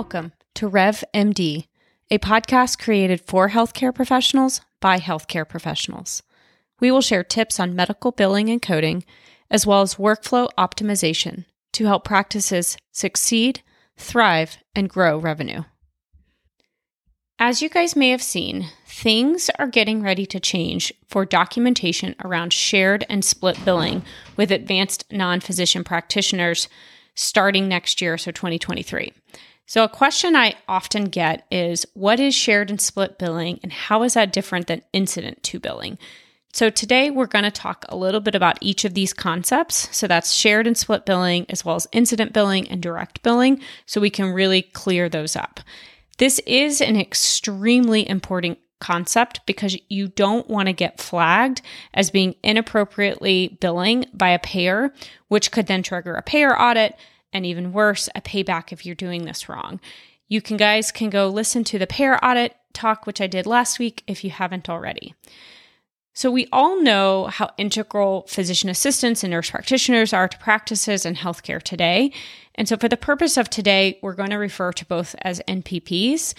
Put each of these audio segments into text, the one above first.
Welcome to RevMD, a podcast created for healthcare professionals by healthcare professionals. We will share tips on medical billing and coding, as well as workflow optimization to help practices succeed, thrive, and grow revenue. As you guys may have seen, things are getting ready to change for documentation around shared and split billing with advanced non physician practitioners starting next year, so 2023. So, a question I often get is what is shared and split billing, and how is that different than incident to billing? So, today we're going to talk a little bit about each of these concepts. So, that's shared and split billing, as well as incident billing and direct billing, so we can really clear those up. This is an extremely important concept because you don't want to get flagged as being inappropriately billing by a payer, which could then trigger a payer audit, and even worse, a payback if you're doing this wrong. You can guys can go listen to the payer audit talk which I did last week if you haven't already. So we all know how integral physician assistants and nurse practitioners are to practices and healthcare today. And so for the purpose of today, we're going to refer to both as NPPs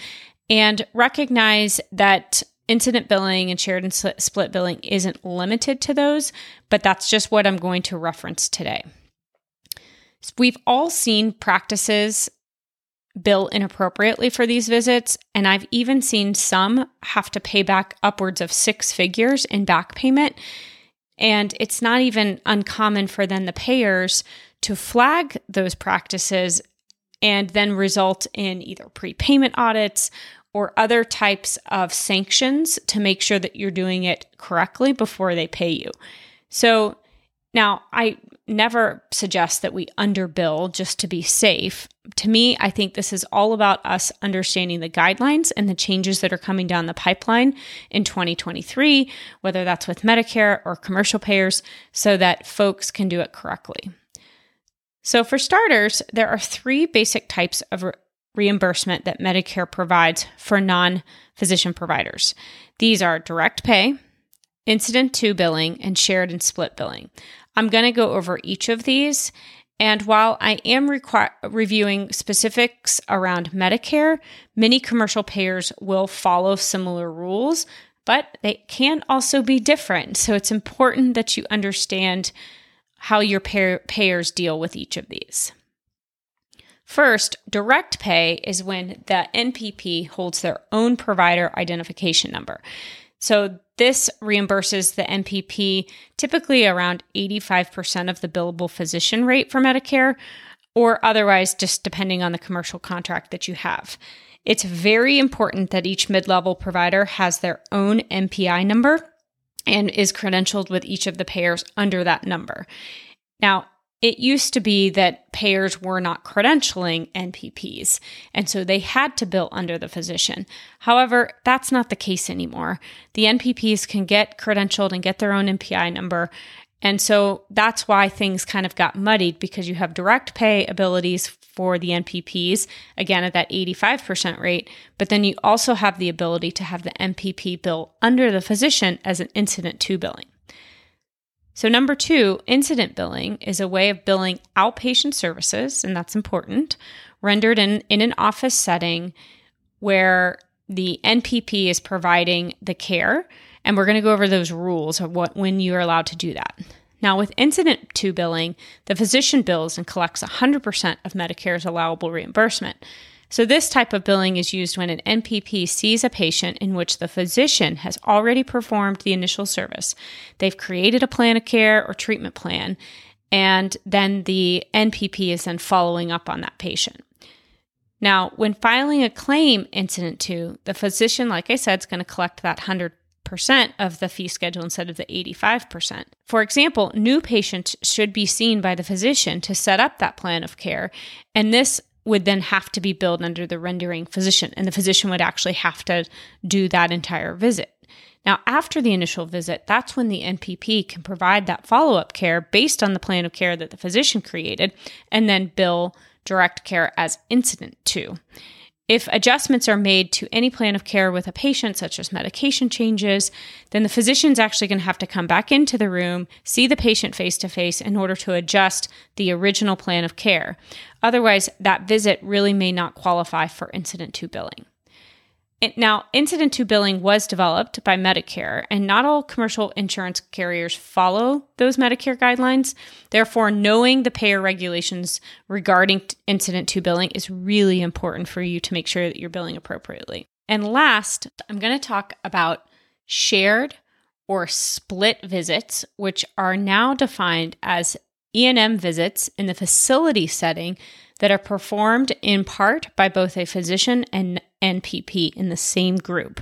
and recognize that incident billing and shared and split billing isn't limited to those, but that's just what I'm going to reference today. We've all seen practices bill inappropriately for these visits, and I've even seen some have to pay back upwards of six figures in back payment. And it's not even uncommon for then the payers to flag those practices and then result in either prepayment audits or other types of sanctions to make sure that you're doing it correctly before they pay you. So now I never suggest that we underbill just to be safe. To me, I think this is all about us understanding the guidelines and the changes that are coming down the pipeline in 2023, whether that's with Medicare or commercial payers, so that folks can do it correctly. So, for starters, there are three basic types of re- reimbursement that Medicare provides for non physician providers. These are direct pay, incident to billing, and shared and split billing. I'm going to go over each of these. And while I am requ- reviewing specifics around Medicare, many commercial payers will follow similar rules, but they can also be different. So it's important that you understand how your pay- payers deal with each of these. First, direct pay is when the NPP holds their own provider identification number. So this reimburses the NPP typically around 85% of the billable physician rate for Medicare, or otherwise, just depending on the commercial contract that you have. It's very important that each mid level provider has their own NPI number and is credentialed with each of the payers under that number. Now, it used to be that payers were not credentialing NPPs, and so they had to bill under the physician. However, that's not the case anymore. The NPPs can get credentialed and get their own NPI number. And so that's why things kind of got muddied because you have direct pay abilities for the NPPs, again at that 85% rate, but then you also have the ability to have the NPP bill under the physician as an incident to billing. So, number two, incident billing is a way of billing outpatient services, and that's important, rendered in, in an office setting where the NPP is providing the care. And we're going to go over those rules of what when you're allowed to do that. Now, with incident to billing, the physician bills and collects 100% of Medicare's allowable reimbursement. So, this type of billing is used when an NPP sees a patient in which the physician has already performed the initial service. They've created a plan of care or treatment plan, and then the NPP is then following up on that patient. Now, when filing a claim incident to, the physician, like I said, is going to collect that 100 percent of the fee schedule instead of the 85%. For example, new patients should be seen by the physician to set up that plan of care, and this would then have to be billed under the rendering physician, and the physician would actually have to do that entire visit. Now, after the initial visit, that's when the NPP can provide that follow up care based on the plan of care that the physician created, and then bill direct care as incident to. If adjustments are made to any plan of care with a patient, such as medication changes, then the physician's actually going to have to come back into the room, see the patient face to face in order to adjust the original plan of care. Otherwise, that visit really may not qualify for incident to billing. Now, incident to billing was developed by Medicare, and not all commercial insurance carriers follow those Medicare guidelines. Therefore, knowing the payer regulations regarding incident to billing is really important for you to make sure that you're billing appropriately. And last, I'm going to talk about shared or split visits, which are now defined as E&M visits in the facility setting that are performed in part by both a physician and NPP in the same group.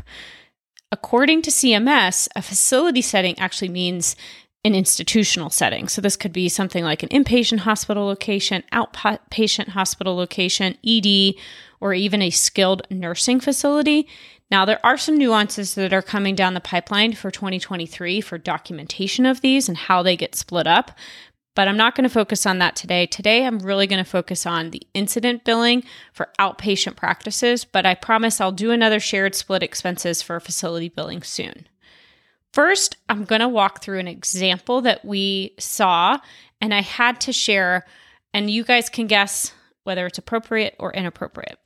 According to CMS, a facility setting actually means an institutional setting. So this could be something like an inpatient hospital location, outpatient hospital location, ED, or even a skilled nursing facility. Now, there are some nuances that are coming down the pipeline for 2023 for documentation of these and how they get split up, but I'm not going to focus on that today. Today, I'm really going to focus on the incident billing for outpatient practices, but I promise I'll do another shared split expenses for facility billing soon. First, I'm going to walk through an example that we saw and I had to share, and you guys can guess whether it's appropriate or inappropriate.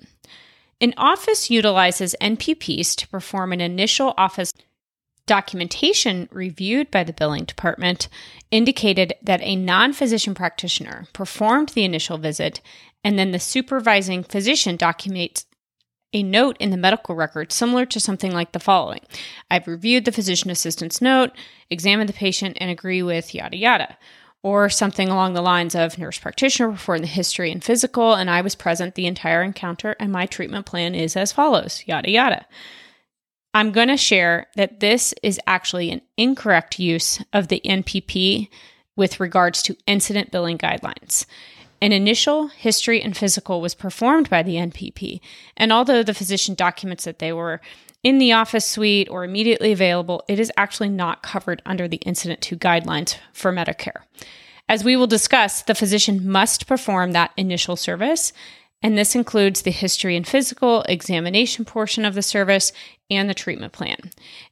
An office utilizes NPPs to perform an initial office Documentation reviewed by the billing department indicated that a non physician practitioner performed the initial visit, and then the supervising physician documents a note in the medical record similar to something like the following I've reviewed the physician assistant's note, examined the patient, and agree with yada yada. Or something along the lines of nurse practitioner performed the history and physical, and I was present the entire encounter, and my treatment plan is as follows yada yada. I'm going to share that this is actually an incorrect use of the NPP with regards to incident billing guidelines. An initial history and physical was performed by the NPP, and although the physician documents that they were in the office suite or immediately available, it is actually not covered under the incident to guidelines for Medicare. As we will discuss, the physician must perform that initial service and this includes the history and physical examination portion of the service and the treatment plan.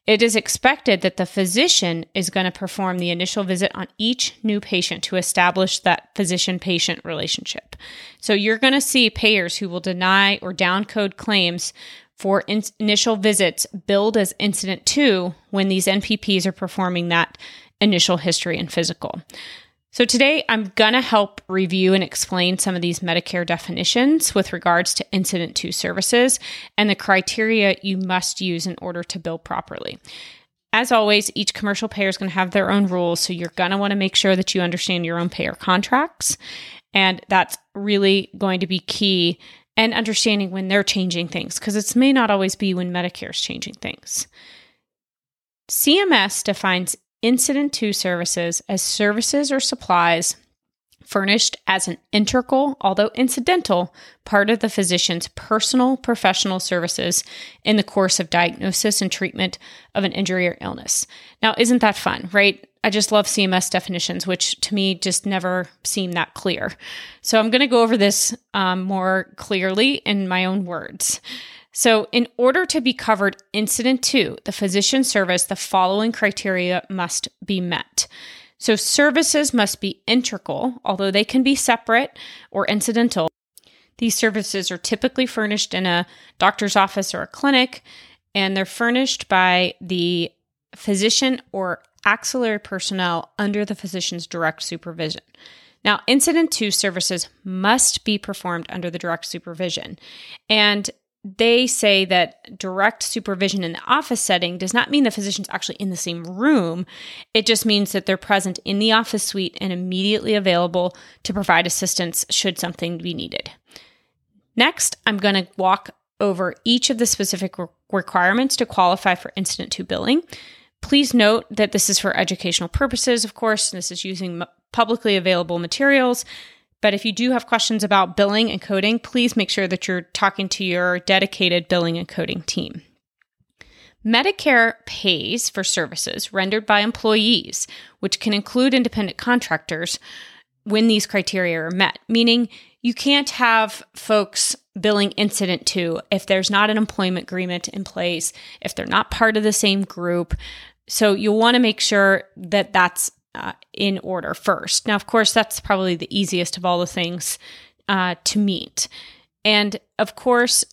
It is expected that the physician is going to perform the initial visit on each new patient to establish that physician patient relationship. So you're going to see payers who will deny or downcode claims for in- initial visits billed as incident to when these NPPs are performing that initial history and physical. So, today I'm going to help review and explain some of these Medicare definitions with regards to incident to services and the criteria you must use in order to bill properly. As always, each commercial payer is going to have their own rules, so you're going to want to make sure that you understand your own payer contracts. And that's really going to be key and understanding when they're changing things because it may not always be when Medicare is changing things. CMS defines incident to services as services or supplies furnished as an integral, although incidental, part of the physician's personal professional services in the course of diagnosis and treatment of an injury or illness. Now, isn't that fun, right? I just love CMS definitions, which to me just never seem that clear. So I'm going to go over this um, more clearly in my own words. So, in order to be covered incident to the physician service, the following criteria must be met. So, services must be integral, although they can be separate or incidental. These services are typically furnished in a doctor's office or a clinic, and they're furnished by the physician or auxiliary personnel under the physician's direct supervision. Now, incident to services must be performed under the direct supervision. And they say that direct supervision in the office setting does not mean the physician's actually in the same room. It just means that they're present in the office suite and immediately available to provide assistance should something be needed. Next, I'm going to walk over each of the specific re- requirements to qualify for incident to billing. Please note that this is for educational purposes, of course, and this is using publicly available materials. But if you do have questions about billing and coding, please make sure that you're talking to your dedicated billing and coding team. Medicare pays for services rendered by employees, which can include independent contractors, when these criteria are met, meaning you can't have folks billing incident to if there's not an employment agreement in place, if they're not part of the same group. So you'll want to make sure that that's uh, in order first. Now, of course, that's probably the easiest of all the things uh, to meet. And of course,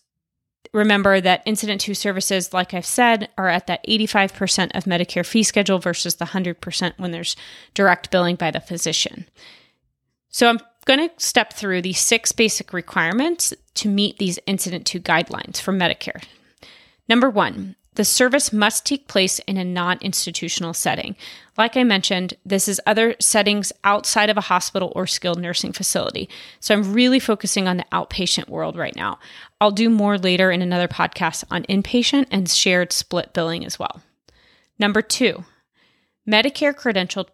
remember that incident to services, like I've said, are at that 85% of Medicare fee schedule versus the 100% when there's direct billing by the physician. So I'm going to step through these six basic requirements to meet these incident to guidelines for Medicare. Number one, the service must take place in a non institutional setting. Like I mentioned, this is other settings outside of a hospital or skilled nursing facility. So I'm really focusing on the outpatient world right now. I'll do more later in another podcast on inpatient and shared split billing as well. Number two, Medicare credentialed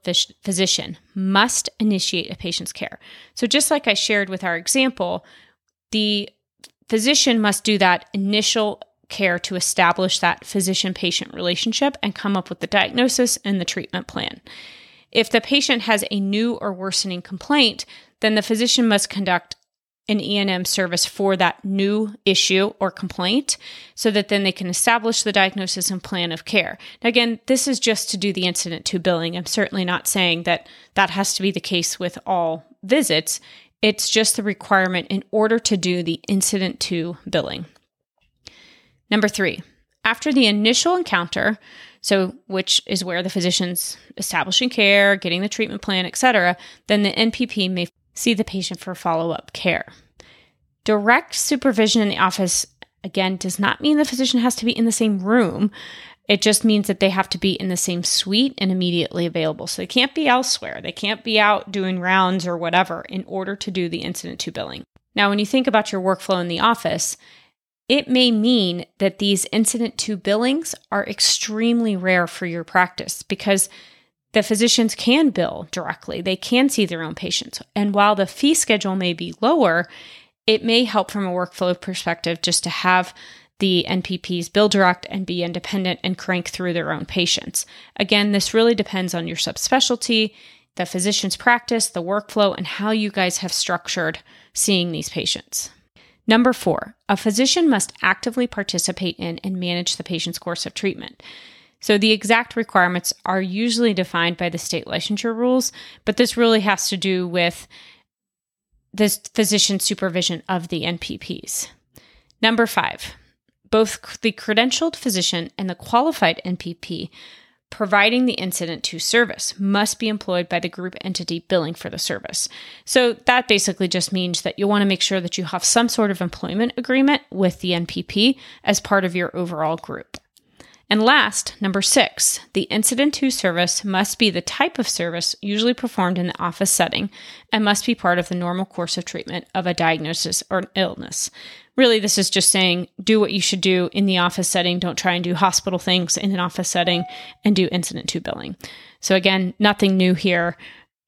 physician must initiate a patient's care. So, just like I shared with our example, the physician must do that initial care to establish that physician patient relationship and come up with the diagnosis and the treatment plan. If the patient has a new or worsening complaint, then the physician must conduct an E&M service for that new issue or complaint so that then they can establish the diagnosis and plan of care. Now, again, this is just to do the incident to billing. I'm certainly not saying that that has to be the case with all visits. It's just the requirement in order to do the incident to billing. Number three, after the initial encounter, so which is where the physician's establishing care, getting the treatment plan, etc., then the NPP may see the patient for follow up care. Direct supervision in the office, again, does not mean the physician has to be in the same room. It just means that they have to be in the same suite and immediately available. So they can't be elsewhere. They can't be out doing rounds or whatever in order to do the incident to billing. Now, when you think about your workflow in the office, it may mean that these incident to billings are extremely rare for your practice because the physicians can bill directly, they can see their own patients. And while the fee schedule may be lower, it may help from a workflow perspective just to have the NPPs bill direct and be independent and crank through their own patients. Again, this really depends on your subspecialty, the physician's practice, the workflow, and how you guys have structured seeing these patients. Number four, a physician must actively participate in and manage the patient's course of treatment. So the exact requirements are usually defined by the state licensure rules, but this really has to do with the physician supervision of the NPPs. Number five, both the credentialed physician and the qualified NPP providing the incident to service must be employed by the group entity billing for the service. So that basically just means that you want to make sure that you have some sort of employment agreement with the NPP as part of your overall group. And last, number six, the incident to service must be the type of service usually performed in the office setting and must be part of the normal course of treatment of a diagnosis or an illness. Really, this is just saying do what you should do in the office setting. Don't try and do hospital things in an office setting and do incident to billing. So, again, nothing new here,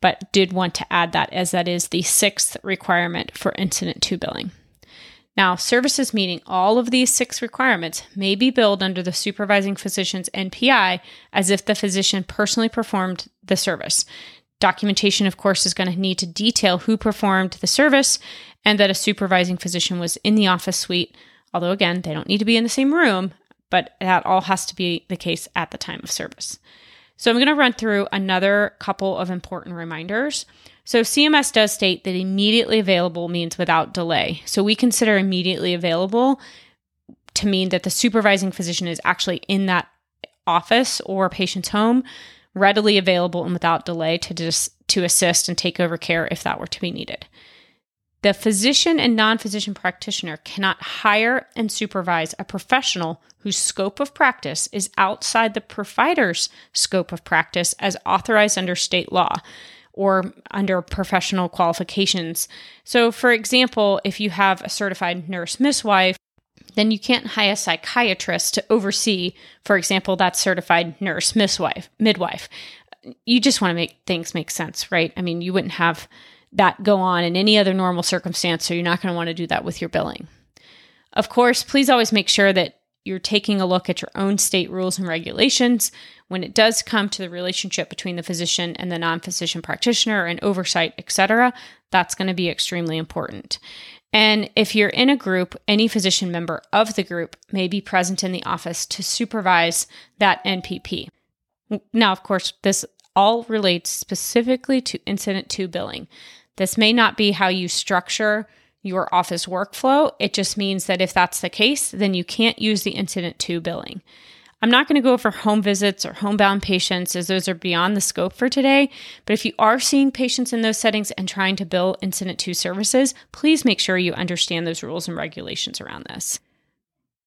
but did want to add that as that is the sixth requirement for incident to billing. Now, services meeting all of these six requirements may be billed under the supervising physician's NPI as if the physician personally performed the service. Documentation, of course, is going to need to detail who performed the service and that a supervising physician was in the office suite, although, again, they don't need to be in the same room, but that all has to be the case at the time of service. So, I'm going to run through another couple of important reminders. So CMS does state that immediately available means without delay. So we consider immediately available to mean that the supervising physician is actually in that office or patient's home, readily available and without delay to just to assist and take over care if that were to be needed. The physician and non physician practitioner cannot hire and supervise a professional whose scope of practice is outside the provider's scope of practice as authorized under state law or under professional qualifications. So, for example, if you have a certified nurse midwife, then you can't hire a psychiatrist to oversee, for example, that certified nurse midwife. Midwife. You just want to make things make sense, right? I mean, you wouldn't have that go on in any other normal circumstance, so you're not going to want to do that with your billing. Of course, please always make sure that you're taking a look at your own state rules and regulations when it does come to the relationship between the physician and the non-physician practitioner and oversight, etc. That's going to be extremely important. And if you're in a group, any physician member of the group may be present in the office to supervise that NPP. Now, of course, this all relates specifically to incident to billing. This may not be how you structure your office workflow. It just means that if that's the case, then you can't use the incident to billing. I'm not going to go over home visits or homebound patients as those are beyond the scope for today. But if you are seeing patients in those settings and trying to bill incident to services, please make sure you understand those rules and regulations around this.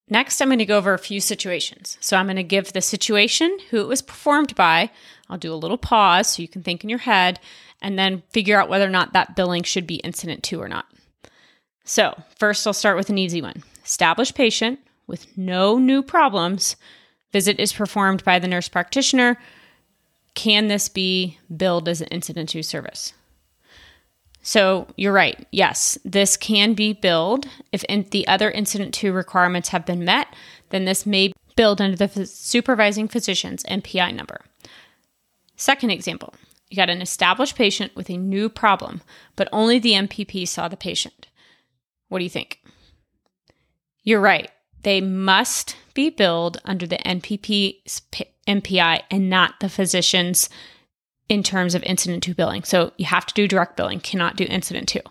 Next, I'm going to go over a few situations. So I'm going to give the situation, who it was performed by. I'll do a little pause so you can think in your head and then figure out whether or not that billing should be incident to or not. So, first, I'll start with an easy one. Established patient with no new problems. Visit is performed by the nurse practitioner. Can this be billed as an incident to service? So you're right. Yes, this can be billed. If the other incident to requirements have been met, then this may be billed under the supervising physician's NPI number. Second example you got an established patient with a new problem, but only the NPP saw the patient. What do you think? You're right. They must be billed under the NPP NPI and not the physician's in terms of incident to billing. So you have to do direct billing, cannot do incident to.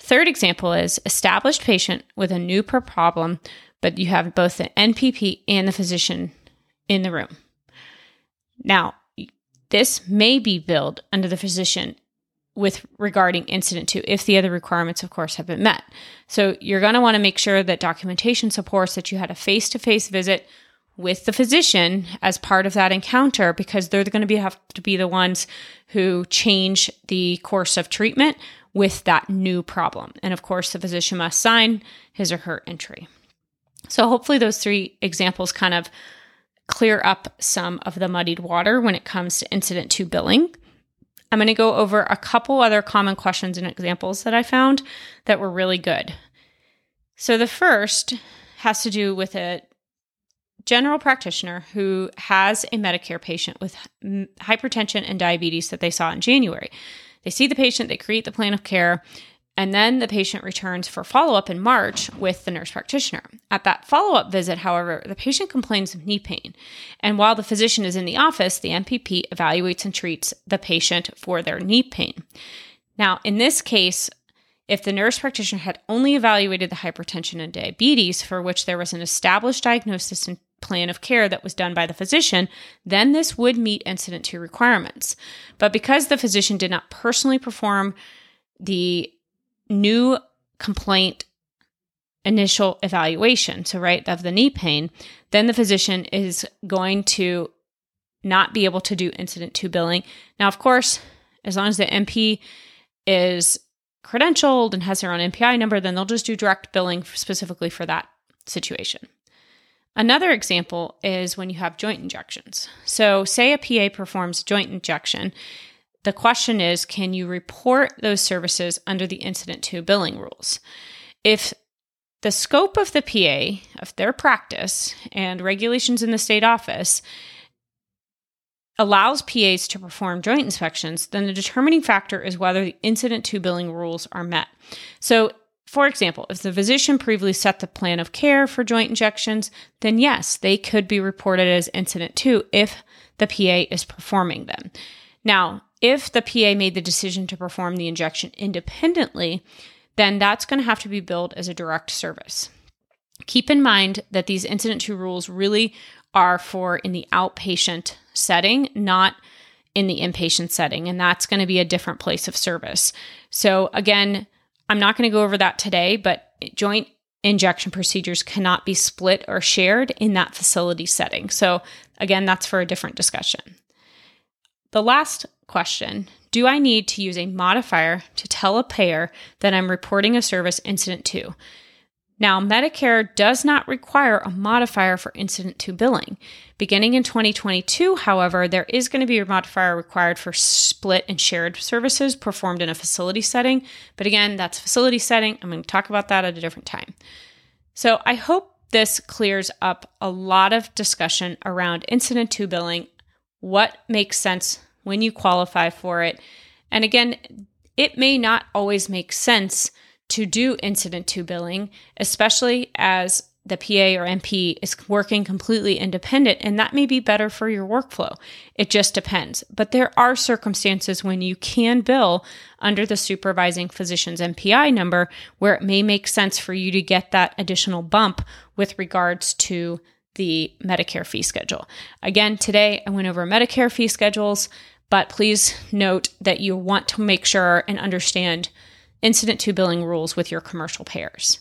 Third example is established patient with a new problem, but you have both the NPP and the physician in the room. Now, this may be billed under the physician with regarding incident to, if the other requirements of course have been met. So you're going to want to make sure that documentation supports that you had a face-to-face visit with the physician as part of that encounter because they're going to be have to be the ones who change the course of treatment with that new problem. And of course the physician must sign his or her entry. So hopefully those three examples kind of clear up some of the muddied water when it comes to incident to billing. I'm going to go over a couple other common questions and examples that I found that were really good. So the first has to do with a general practitioner who has a Medicare patient with hypertension and diabetes that they saw in January. They see the patient, they create the plan of care, and then the patient returns for follow up in March with the nurse practitioner. At that follow up visit, however, the patient complains of knee pain. And while the physician is in the office, the NPP evaluates and treats the patient for their knee pain. Now, in this case, if the nurse practitioner had only evaluated the hypertension and diabetes, for which there was an established diagnosis and plan of care that was done by the physician, then this would meet incident to requirements. But because the physician did not personally perform the new complaint initial evaluation, so right of the knee pain, then the physician is going to not be able to do incident to billing. Now, of course, as long as the NP is credentialed and has their own NPI number, then they'll just do direct billing specifically for that situation. Another example is when you have joint injections. So, say a PA performs joint injection the question is can you report those services under the incident to billing rules? If the scope of the PA, of their practice, and regulations in the state office allows PAs to perform joint injections, then the determining factor is whether the incident to billing rules are met. So, for example, if the physician previously set the plan of care for joint injections, then yes, they could be reported as incident to if the PA is performing them. Now, if the PA made the decision to perform the injection independently, then that's going to have to be billed as a direct service. Keep in mind that these incident to rules really are for in the outpatient setting, not in the inpatient setting, and that's going to be a different place of service. So, again, I'm not going to go over that today, but joint injection procedures cannot be split or shared in that facility setting. So, again, that's for a different discussion. The last question Do I need to use a modifier to tell a payer that I'm reporting a service incident to? Now, Medicare does not require a modifier for incident to billing. Beginning in 2022, however, there is going to be a modifier required for split and shared services performed in a facility setting. But again, that's facility setting. I'm going to talk about that at a different time. So I hope this clears up a lot of discussion around incident to billing, what makes sense when you qualify for it. And again, it may not always make sense to do incident to billing, especially as the PA or NP is working completely independent, and that may be better for your workflow. It just depends. But there are circumstances when you can bill under the supervising physician's NPI number where it may make sense for you to get that additional bump with regards to the Medicare fee schedule. Again, today I went over Medicare fee schedules, but please note that you want to make sure and understand incident to billing rules with your commercial payers.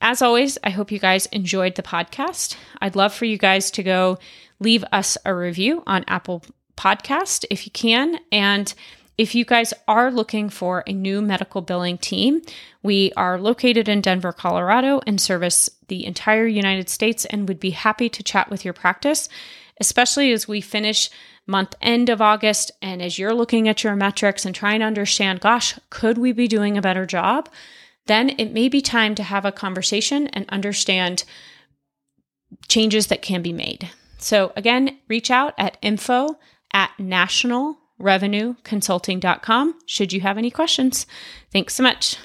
As always, I hope you guys enjoyed the podcast. I'd love for you guys to go leave us a review on Apple Podcast if you can. And if you guys are looking for a new medical billing team, we are located in Denver, Colorado, and service the entire United States and would be happy to chat with your practice, especially as we finish month end of August and as you're looking at your metrics and trying to understand, gosh, could we be doing a better job? then it may be time to have a conversation and understand changes that can be made. So, again, reach out at info at nationalrevenueconsulting.com should you have any questions. Thanks so much.